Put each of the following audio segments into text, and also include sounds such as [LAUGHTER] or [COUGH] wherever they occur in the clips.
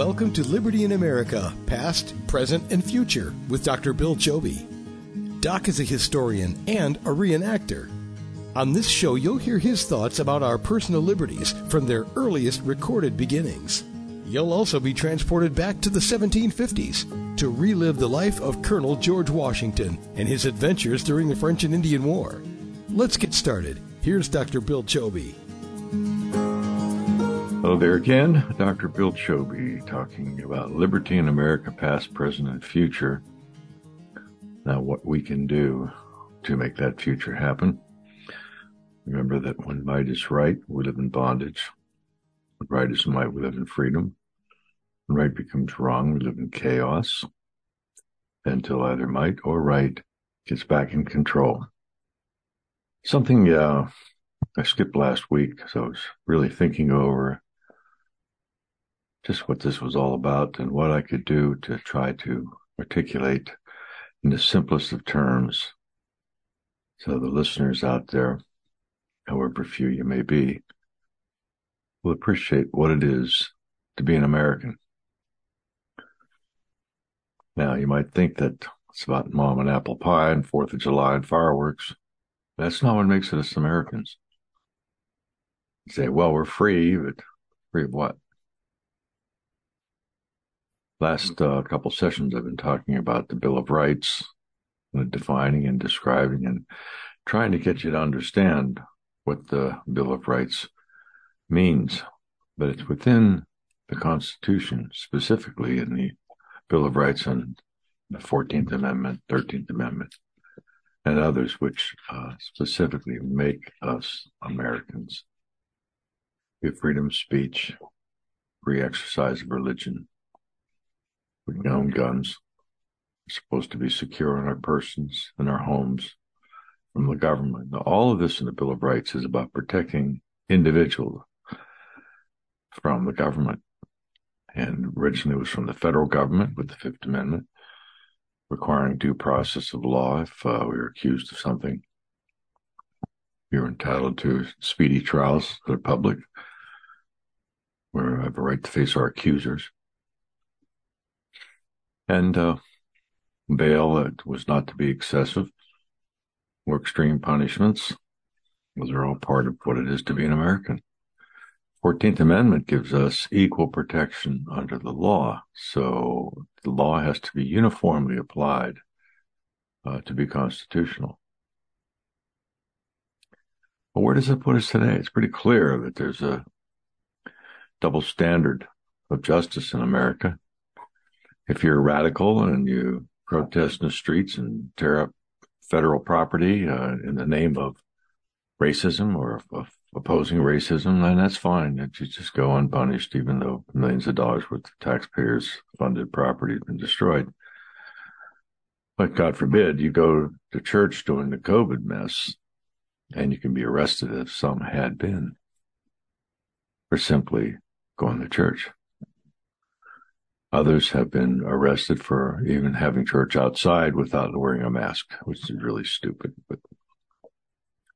welcome to Liberty in America Past, Present, and Future with Dr. Bill Chobe. Doc is a historian and a reenactor. On this show, you'll hear his thoughts about our personal liberties from their earliest recorded beginnings. You'll also be transported back to the 1750s to relive the life of Colonel George Washington and his adventures during the French and Indian War. Let's get started. Here's Dr. Bill Chobe. Hello there again, Dr. Bill Chobe talking about liberty in America, past, present, and future. Now, what we can do to make that future happen. Remember that when might is right, we live in bondage. When right is might, we live in freedom. When right becomes wrong, we live in chaos until either might or right gets back in control. Something uh, I skipped last week, because I was really thinking over just what this was all about and what I could do to try to articulate in the simplest of terms so the listeners out there, however few you may be, will appreciate what it is to be an American. Now, you might think that it's about mom and apple pie and Fourth of July and fireworks. That's not what makes us Americans. You say, well, we're free, but free of what? Last uh, couple sessions, I've been talking about the Bill of Rights, defining and describing and trying to get you to understand what the Bill of Rights means. But it's within the Constitution, specifically in the Bill of Rights and the 14th Amendment, 13th Amendment, and others which uh, specifically make us Americans. We freedom of speech, free exercise of religion, we own guns. We're supposed to be secure in our persons and our homes from the government. Now, all of this in the Bill of Rights is about protecting individuals from the government. And originally it was from the federal government with the Fifth Amendment, requiring due process of law if uh, we were accused of something. You're entitled to speedy trials that are public. where We have a right to face our accusers and uh, bail that was not to be excessive or extreme punishments. Those are all part of what it is to be an American. 14th Amendment gives us equal protection under the law. So the law has to be uniformly applied uh, to be constitutional. But where does that put us today? It's pretty clear that there's a double standard of justice in America if you're radical and you protest in the streets and tear up federal property uh, in the name of racism or of opposing racism, then that's fine. That you just go unpunished, even though millions of dollars worth of taxpayers funded property has been destroyed. But God forbid you go to church during the COVID mess and you can be arrested if some had been for simply going to church. Others have been arrested for even having church outside without wearing a mask, which is really stupid. But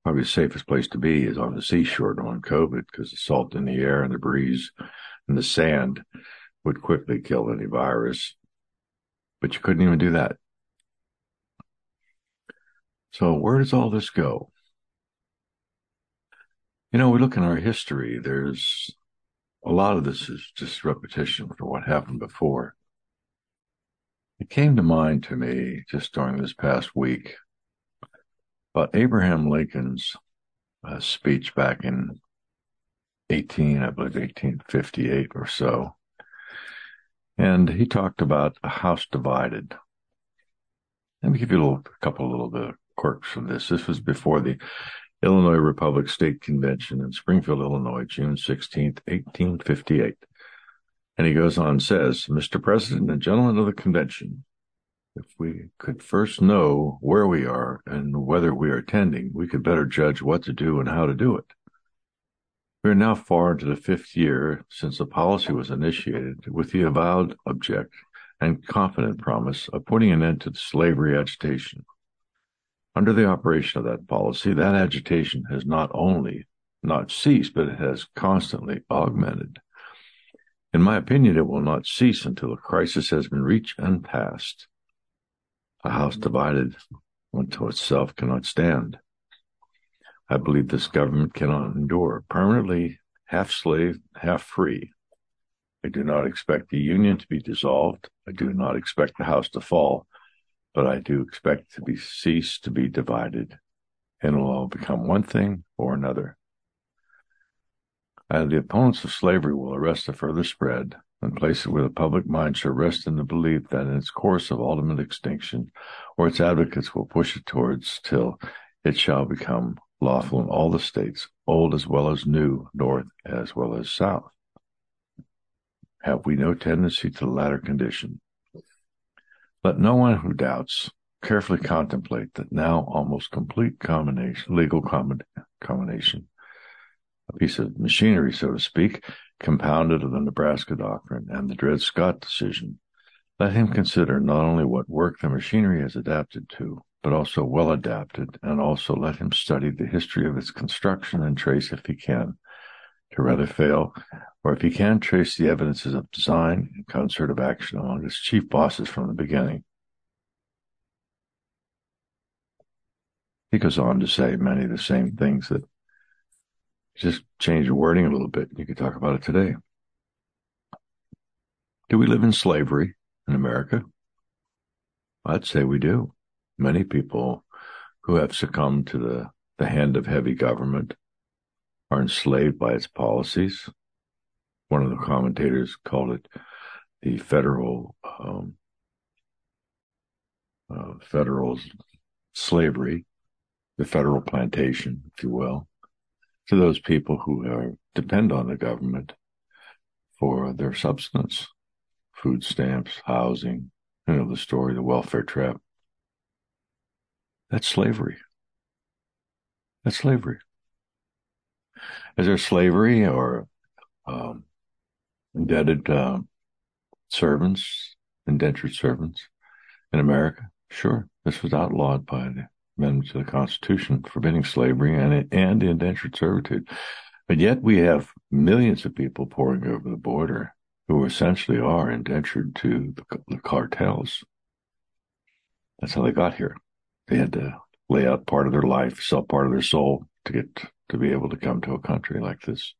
probably the safest place to be is on the seashore during COVID because the salt in the air and the breeze and the sand would quickly kill any virus. But you couldn't even do that. So where does all this go? You know, we look in our history, there's a lot of this is just repetition for what happened before. It came to mind to me just during this past week about Abraham Lincoln's uh, speech back in 18, I believe 1858 or so. And he talked about a house divided. Let me give you a little, a couple of little bit of quirks from this. This was before the Illinois Republic State Convention in Springfield, Illinois, June 16, 1858. And he goes on and says, Mr. President and gentlemen of the convention, if we could first know where we are and whether we are attending, we could better judge what to do and how to do it. We are now far into the fifth year since the policy was initiated with the avowed object and confident promise of putting an end to the slavery agitation. Under the operation of that policy, that agitation has not only not ceased, but it has constantly augmented. In my opinion, it will not cease until a crisis has been reached and passed. A house divided unto itself cannot stand. I believe this government cannot endure permanently half slave, half free. I do not expect the union to be dissolved. I do not expect the house to fall, but I do expect to be cease to be divided and will all become one thing or another. Uh, the opponents of slavery will arrest the further spread and place it where the public mind shall rest in the belief that in its course of ultimate extinction, or its advocates will push it towards till it shall become lawful in all the states, old as well as new, north as well as south. Have we no tendency to the latter condition? Let no one who doubts carefully contemplate that now almost complete combination, legal combination, a piece of machinery, so to speak, compounded of the Nebraska Doctrine and the Dred Scott decision. Let him consider not only what work the machinery has adapted to, but also well adapted, and also let him study the history of its construction and trace, if he can, to rather fail, or if he can, trace the evidences of design and concert of action among its chief bosses from the beginning. He goes on to say many of the same things that just change the wording a little bit. You could talk about it today. Do we live in slavery in America? I'd say we do many people who have succumbed to the, the hand of heavy government are enslaved by its policies. One of the commentators called it the federal um, uh, federal slavery, the federal plantation, if you will, to those people who are, depend on the government for their substance, food stamps, housing, you know, the story, the welfare trap. That's slavery. That's slavery. Is there slavery or um, indebted uh, servants, indentured servants in America? Sure. This was outlawed by the amendment to the Constitution forbidding slavery and, and indentured servitude. But yet we have millions of people pouring over the border who essentially are indentured to the, the cartels. That's how they got here. They had to lay out part of their life, sell part of their soul to get to be able to come to a country like this.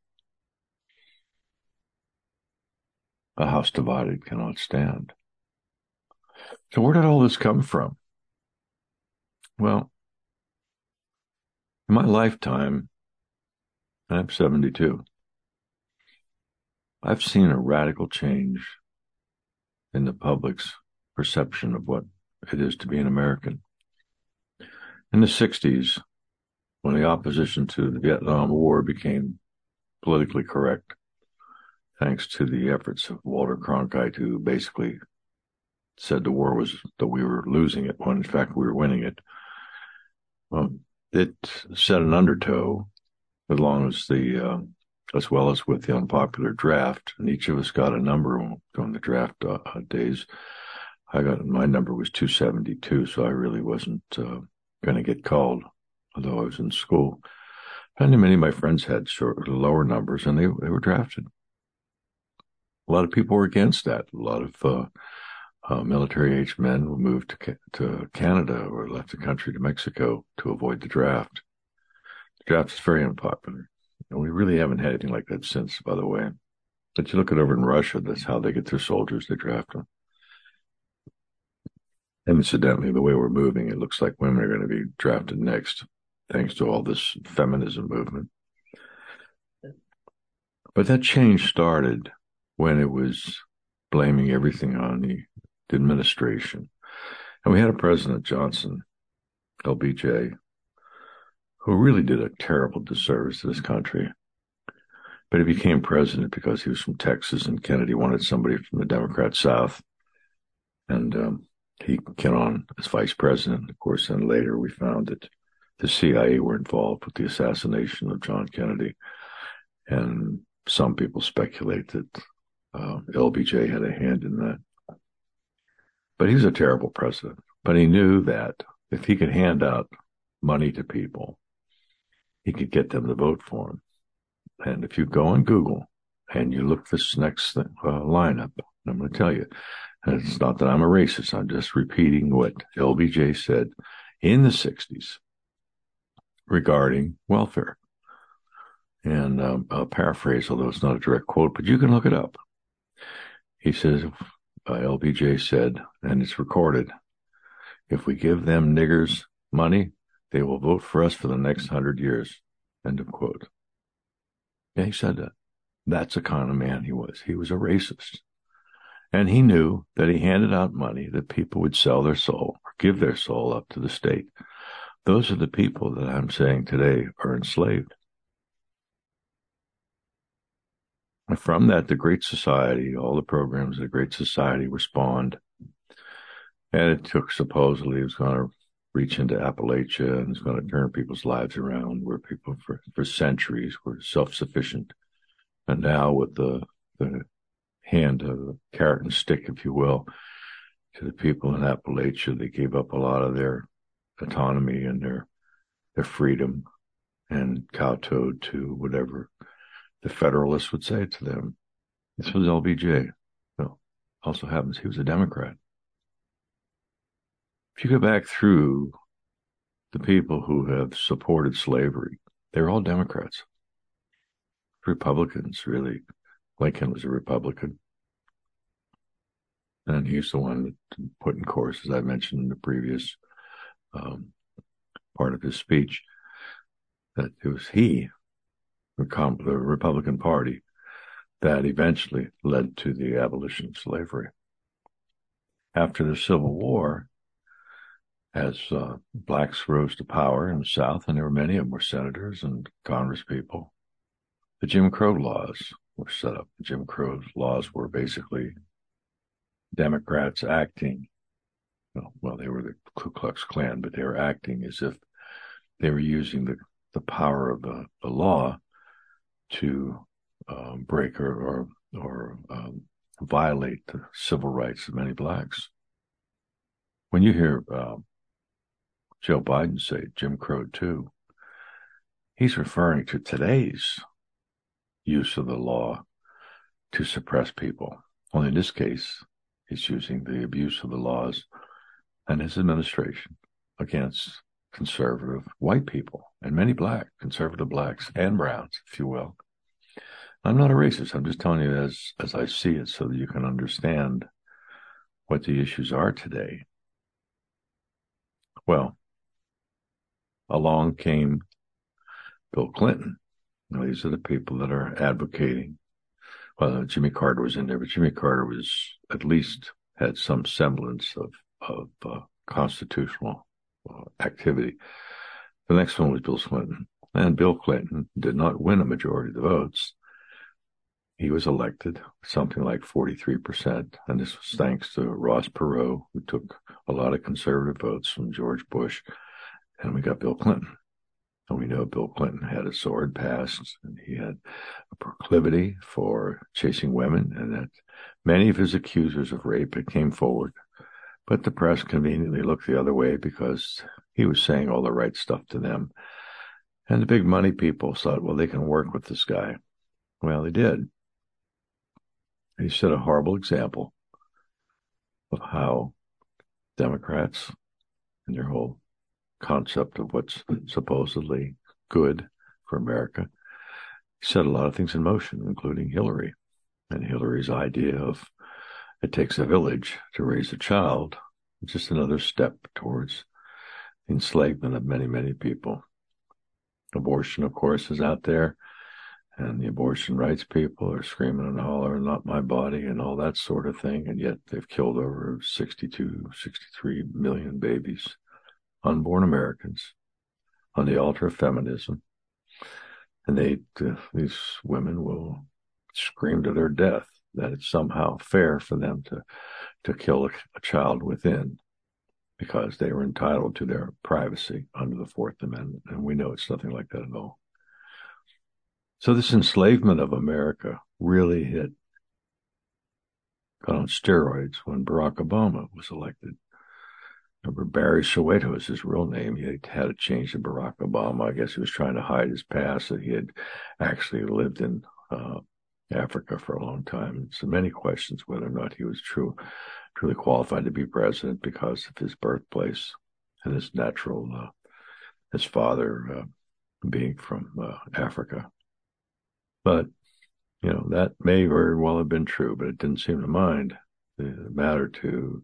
A house divided cannot stand. So where did all this come from? Well, in my lifetime, I'm 72. I've seen a radical change in the public's perception of what it is to be an American. In the 60s, when the opposition to the Vietnam War became politically correct, thanks to the efforts of Walter Cronkite, who basically said the war was that we were losing it when in fact we were winning it. Well, it set an undertow as long as the uh, as well as with the unpopular draft, and each of us got a number during the draft uh, days. I got my number was 272, so I really wasn't uh, going to get called, although I was in school. And many of my friends had short, lower numbers, and they they were drafted. A lot of people were against that. A lot of uh, uh, military age men moved to to Canada or left the country to Mexico to avoid the draft. The draft is very unpopular, and we really haven't had anything like that since. By the way, but you look at over in Russia, that's how they get their soldiers. They draft them. Incidentally, the way we're moving, it looks like women are going to be drafted next, thanks to all this feminism movement. But that change started when it was blaming everything on the, the administration. And we had a President Johnson, LBJ, who really did a terrible disservice to this country. But he became president because he was from Texas and Kennedy wanted somebody from the Democrat South. And um, he came on as vice president. Of course, then later we found that the CIA were involved with the assassination of John Kennedy. And some people speculate that uh, LBJ had a hand in that. But he was a terrible president. But he knew that if he could hand out money to people, he could get them to vote for him. And if you go on Google And you look this next uh, lineup, I'm going to tell you, and it's not that I'm a racist. I'm just repeating what LBJ said in the 60s regarding welfare. And um, I'll paraphrase, although it's not a direct quote, but you can look it up. He says, uh, LBJ said, and it's recorded, if we give them niggers money, they will vote for us for the next hundred years. End of quote. Yeah, he said that. That's the kind of man he was. He was a racist. And he knew that he handed out money that people would sell their soul or give their soul up to the state. Those are the people that I'm saying today are enslaved. And from that, the Great Society, all the programs of the Great Society respond. And it took supposedly it was going to reach into Appalachia and it's going to turn people's lives around where people for, for centuries were self-sufficient. And now with the, the hand of carrot and stick, if you will, to the people in Appalachia, they gave up a lot of their autonomy and their, their freedom and kowtowed to whatever the Federalists would say to them. This was LBJ. Well, also happens he was a Democrat. If you go back through the people who have supported slavery, they're all Democrats. Republicans, really. Lincoln was a Republican. And he's the one that put in course, as I mentioned in the previous um, part of his speech, that it was he the, Republican Party that eventually led to the abolition of slavery. After the Civil War, as uh, blacks rose to power in the South, and there were many of them were senators and Congresspeople, the Jim Crow laws were set up. The Jim Crow laws were basically Democrats acting. Well, they were the Ku Klux Klan, but they were acting as if they were using the, the power of the, the law to um, break or or, or um, violate the civil rights of many blacks. When you hear uh, Joe Biden say Jim Crow too, he's referring to today's use of the law to suppress people. Only in this case, he's using the abuse of the laws and his administration against conservative white people and many black, conservative blacks and browns, if you will. I'm not a racist. I'm just telling you as, as I see it so that you can understand what the issues are today. Well, along came Bill Clinton. Now, these are the people that are advocating. Well, Jimmy Carter was in there, but Jimmy Carter was at least had some semblance of of uh, constitutional uh, activity. The next one was Bill Clinton. And Bill Clinton did not win a majority of the votes. He was elected something like 43%. And this was thanks to Ross Perot, who took a lot of conservative votes from George Bush. And we got Bill Clinton. And we know Bill Clinton had a sword past and he had a proclivity for chasing women and that many of his accusers of rape had came forward but the press conveniently looked the other way because he was saying all the right stuff to them. And the big money people thought, well, they can work with this guy. Well, they did. He set a horrible example of how Democrats and their whole concept of what's supposedly good for America set a lot of things in motion, including Hillary and Hillary's idea of it takes a village to raise a child. It's just another step towards enslavement of many, many people. Abortion, of course, is out there, and the abortion rights people are screaming and hollering, not my body, and all that sort of thing. And yet they've killed over 62, 63 million babies, unborn Americans, on the altar of feminism. And they, uh, these women will scream to their death that it's somehow fair for them to to kill a, a child within because they were entitled to their privacy under the Fourth Amendment, and we know it's nothing like that at all. So this enslavement of America really hit got on steroids when Barack Obama was elected. Remember Barry Soetoro is his real name. He had to change to Barack Obama. I guess he was trying to hide his past that he had actually lived in uh, Africa for a long time. So many questions whether or not he was true, truly qualified to be president because of his birthplace and his natural, uh, his father uh, being from uh, Africa. But you know that may very well have been true, but it didn't seem to mind the matter to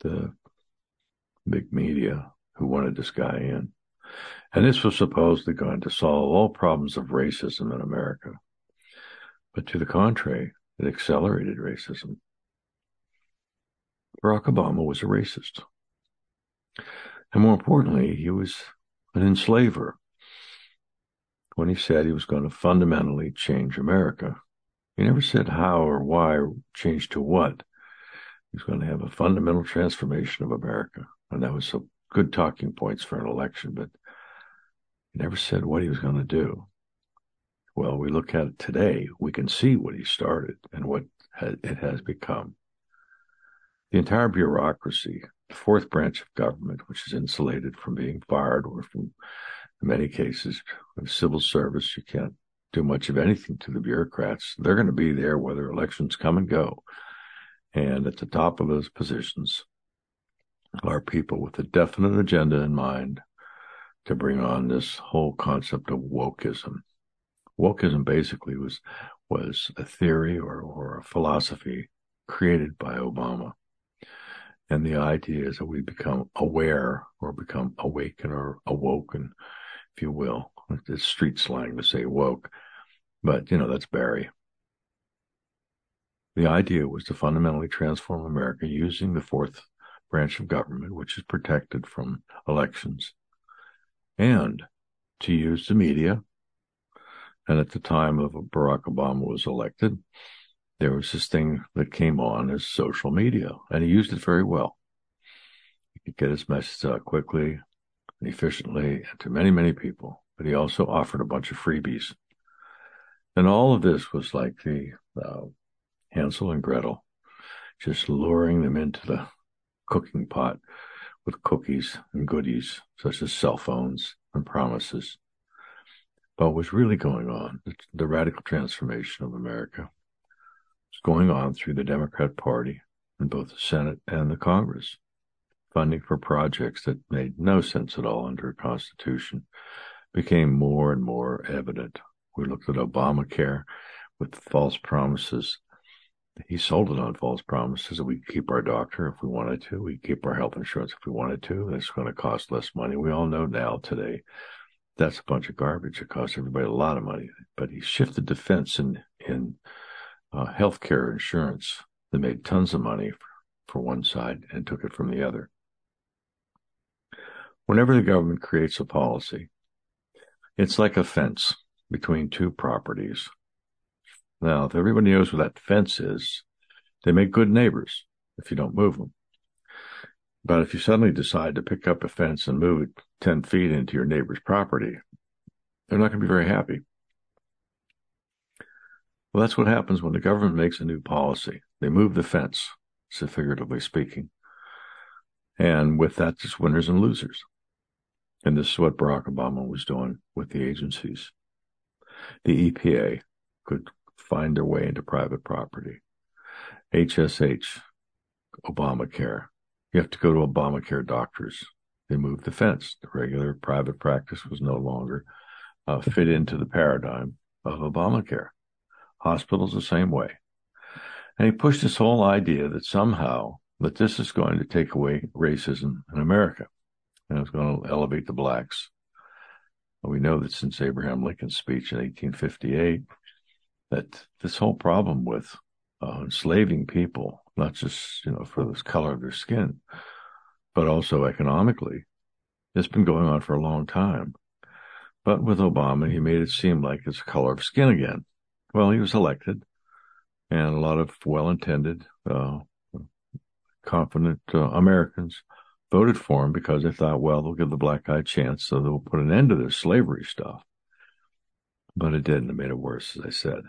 the big media who wanted this guy in. And this was supposedly going to solve all problems of racism in America. But to the contrary, it accelerated racism. Barack Obama was a racist. And more importantly, he was an enslaver when he said he was going to fundamentally change America. He never said how or why or change to what. He was going to have a fundamental transformation of America. And that was some good talking points for an election, but he never said what he was going to do. Well, we look at it today, we can see what he started and what it has become. The entire bureaucracy, the fourth branch of government, which is insulated from being fired or from, in many cases, civil service, you can't do much of anything to the bureaucrats. They're going to be there whether elections come and go. And at the top of those positions are people with a definite agenda in mind to bring on this whole concept of wokeism. Wokeism basically was was a theory or, or a philosophy created by Obama. And the idea is that we become aware or become awakened or awoken, if you will. It's street slang to say woke, but you know, that's Barry. The idea was to fundamentally transform America using the fourth branch of government, which is protected from elections, and to use the media. And at the time of Barack Obama was elected, there was this thing that came on as social media, and he used it very well. He could get his message out quickly and efficiently and to many, many people, but he also offered a bunch of freebies. And all of this was like the uh, Hansel and Gretel, just luring them into the cooking pot with cookies and goodies such as cell phones and promises. What was really going on, the radical transformation of America, was going on through the Democrat Party in both the Senate and the Congress, funding for projects that made no sense at all under a constitution became more and more evident. We looked at Obamacare with false promises he sold it on false promises that we could keep our doctor if we wanted to. We keep our health insurance if we wanted to. It's going to cost less money. We all know now today that's a bunch of garbage. It costs everybody a lot of money. But he shifted defense in in uh, healthcare insurance that made tons of money for, for one side and took it from the other. Whenever the government creates a policy, it's like a fence between two properties now, if everybody knows where that fence is, they make good neighbors if you don't move them. But if you suddenly decide to pick up a fence and move it 10 feet into your neighbor's property, they're not going to be very happy. Well, that's what happens when the government makes a new policy. They move the fence, so figuratively speaking. And with that, there's winners and losers. And this is what Barack Obama was doing with the agencies. The EPA could find their way into private property. HSH, Obamacare. You have to go to Obamacare doctors. They moved the fence. The regular private practice was no longer uh, fit into the paradigm of Obamacare. Hospitals the same way. And he pushed this whole idea that somehow that this is going to take away racism in America and it's going to elevate the blacks. We know that since Abraham Lincoln's speech in 1858, that this whole problem with uh, enslaving people, not just you know for the color of their skin, but also economically, it's been going on for a long time. But with Obama, he made it seem like it's color of skin again. Well, he was elected, and a lot of well-intended, uh, confident uh, Americans voted for him because they thought, well, they'll give the black guy a chance, so they'll put an end to this slavery stuff. But it didn't. It made it worse, as I said.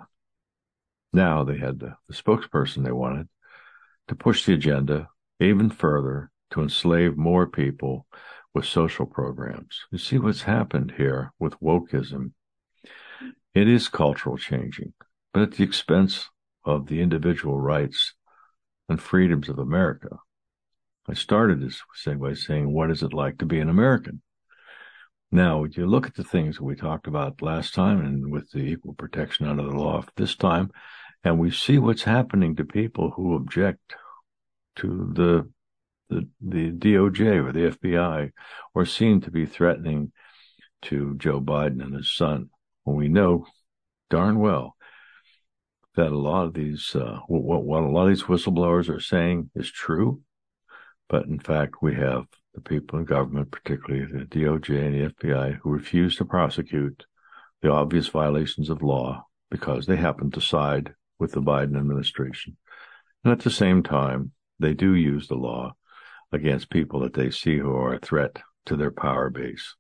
Now they had the, the spokesperson they wanted to push the agenda even further to enslave more people with social programs. You see what's happened here with wokeism. It is cultural changing. but at the expense of the individual rights and freedoms of America. I started this thing by saying, what is it like to be an American? Now, if you look at the things we talked about last time and with the equal protection under the law this time, and we see what's happening to people who object to the the, the DOJ or the FBI or seem to be threatening to Joe Biden and his son. When we know darn well that a lot of these, uh, what, what a lot of these whistleblowers are saying is true, but in fact, we have the people in government, particularly the DOJ and the FBI, who refuse to prosecute the obvious violations of law because they happen to side with the Biden administration. And at the same time, they do use the law against people that they see who are a threat to their power base.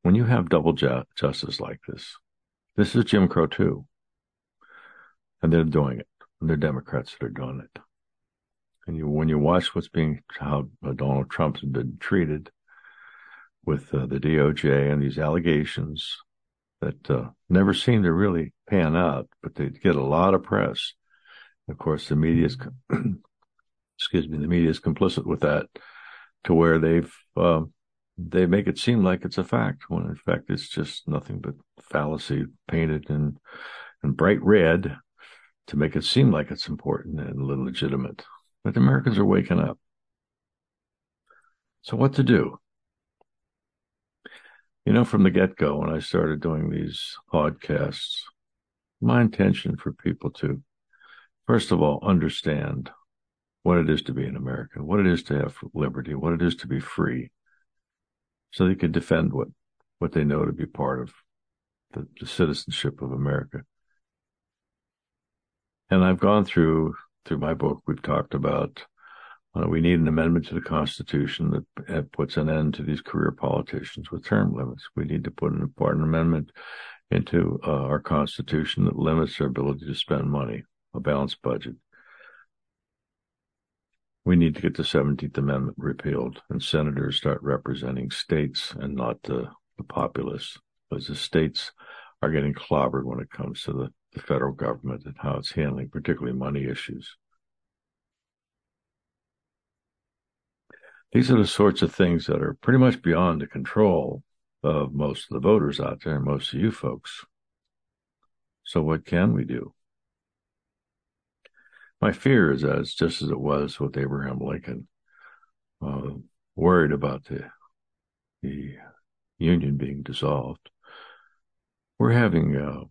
When you have double ju- justice like this, this is Jim Crow too. And they're doing it. And they're Democrats that are doing it. And you, when you watch what's being, how Donald Trump's been treated with uh, the DOJ and these allegations that uh, never seem to really pan out, but they get a lot of press. Of course, the media is [CLEARS THROAT] excuse me, the media is complicit with that to where they've, uh, they make it seem like it's a fact when in fact it's just nothing but fallacy painted in, in bright red to make it seem like it's important and legitimate. But the Americans are waking up. So what to do? You know, from the get go, when I started doing these podcasts, my intention for people to, first of all, understand what it is to be an American, what it is to have liberty, what it is to be free, so they could defend what, what they know to be part of the, the citizenship of America. And I've gone through, through my book, we've talked about uh, we need an amendment to the Constitution that puts an end to these career politicians with term limits. We need to put an important amendment into uh, our Constitution that limits their ability to spend money, a balanced budget we need to get the 17th Amendment repealed and senators start representing states and not the, the populace, because the states are getting clobbered when it comes to the, the federal government and how it's handling particularly money issues. These are the sorts of things that are pretty much beyond the control of most of the voters out there, and most of you folks. So what can we do? my fear is that it's just as it was with Abraham Lincoln, uh, worried about the the union being dissolved. We're having uh,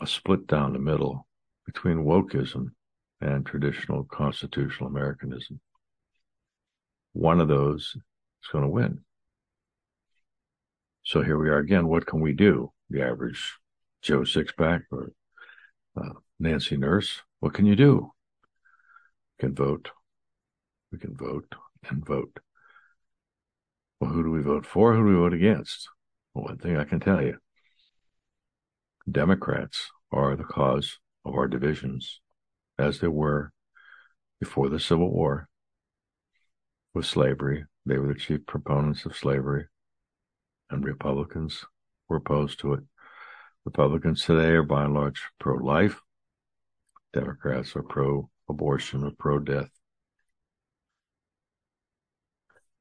a split down the middle between wokeism and traditional constitutional Americanism. One of those is going to win. So here we are again. What can we do? The average Joe Sixpack or uh, Nancy Nurse. What can you do? can vote. We can vote and vote. Well, who do we vote for? Who do we vote against? Well, one thing I can tell you Democrats are the cause of our divisions, as they were before the Civil War with slavery. They were the chief proponents of slavery, and Republicans were opposed to it. Republicans today are by and large pro life, Democrats are pro abortion or pro death.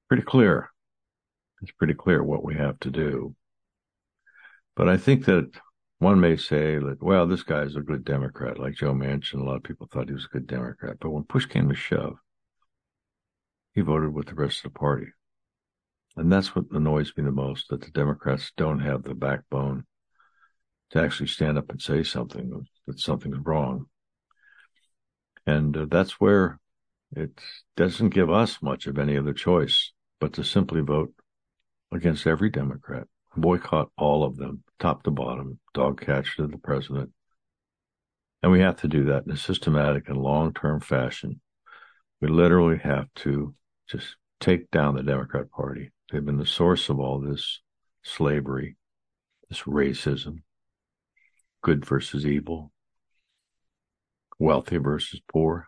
Pretty clear. It's pretty clear what we have to do. But I think that one may say that, well, this guy's a good Democrat, like Joe Manchin. A lot of people thought he was a good Democrat. But when push came to shove, he voted with the rest of the party. And that's what annoys me the most that the Democrats don't have the backbone to actually stand up and say something that something's wrong. And uh, that's where it doesn't give us much of any other choice but to simply vote against every Democrat, boycott all of them, top to bottom, dog catch to the president. And we have to do that in a systematic and long term fashion. We literally have to just take down the Democrat Party. They've been the source of all this slavery, this racism, good versus evil, wealthy versus poor,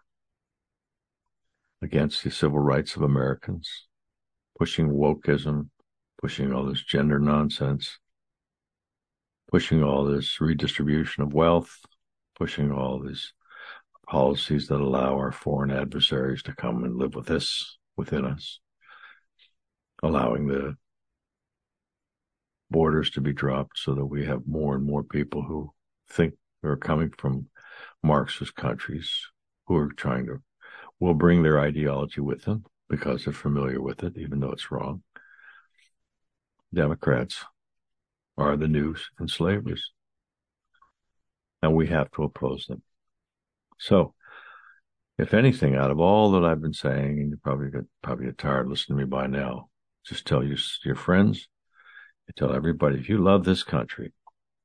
against the civil rights of Americans, pushing wokeism, pushing all this gender nonsense. pushing all this redistribution of wealth, pushing all these policies that allow our foreign adversaries to come and live with us, within us, allowing the borders to be dropped so that we have more and more people who think are coming from Marxist countries who are trying to will bring their ideology with them because they're familiar with it, even though it's wrong. Democrats are the new enslavers. And we have to oppose them. So, if anything, out of all that I've been saying, and you probably get probably get tired listening to me by now, just tell your your friends, tell everybody, if you love this country,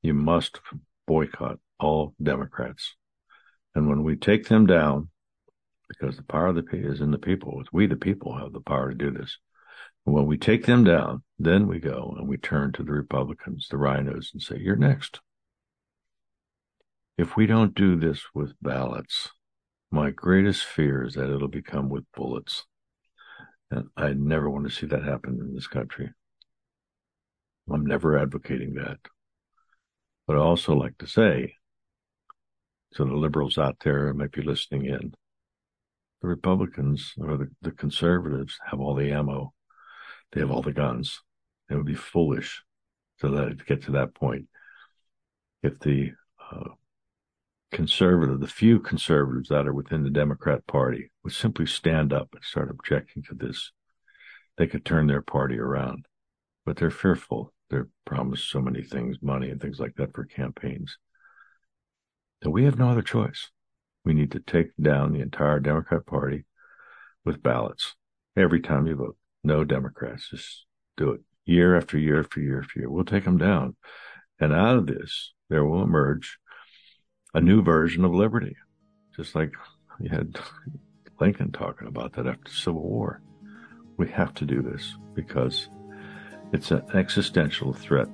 you must boycott all Democrats. And when we take them down, because the power of the people is in the people, we the people have the power to do this. And when we take them down, then we go and we turn to the Republicans, the RINOs, and say, You're next. If we don't do this with ballots, my greatest fear is that it'll become with bullets. And I never want to see that happen in this country. I'm never advocating that. But I also like to say to the liberals out there who might be listening in, the Republicans or the, the conservatives have all the ammo. They have all the guns. It would be foolish to let it get to that point. If the uh, conservative, the few conservatives that are within the Democrat Party would simply stand up and start objecting to this, they could turn their party around. But they're fearful. They're promised so many things, money and things like that for campaigns. So we have no other choice. We need to take down the entire Democrat Party with ballots every time you vote. No Democrats. Just do it year after year after year after year. We'll take them down. And out of this, there will emerge a new version of liberty, just like you had Lincoln talking about that after the Civil War. We have to do this because it's an existential threat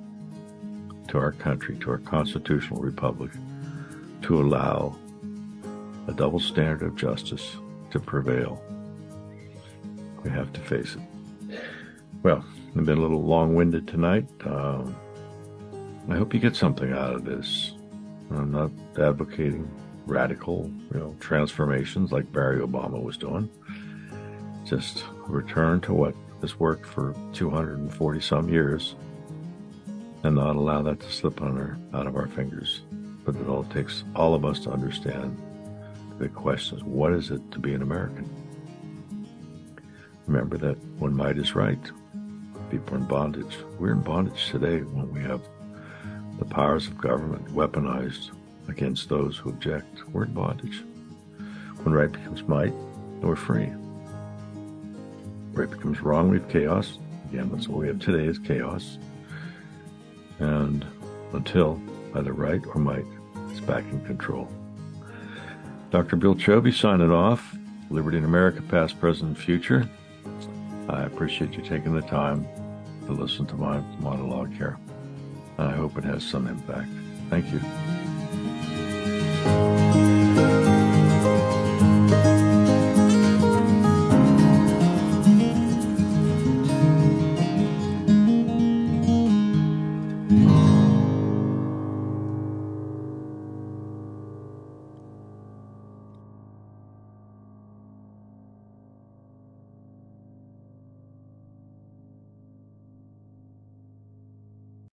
to our country, to our constitutional republic, to allow a double standard of justice to prevail. We have to face it. Well, I've been a little long winded tonight. Um, I hope you get something out of this. I'm not advocating radical, you know, transformations like Barry Obama was doing. Just return to what has worked for 240 some years and not allow that to slip our, out of our fingers. But it all takes all of us to understand the questions what is it to be an American? Remember that when might is right, people are in bondage. We're in bondage today when we have the powers of government weaponized against those who object. We're in bondage. When right becomes might, we're free. Right becomes wrong, we have chaos. Again, that's what we have today is chaos. And until either right or might is back in control. Dr. Bill Chobe signing off. Liberty in America, past, present, and future. I appreciate you taking the time to listen to my monologue here. I hope it has some impact. Thank you.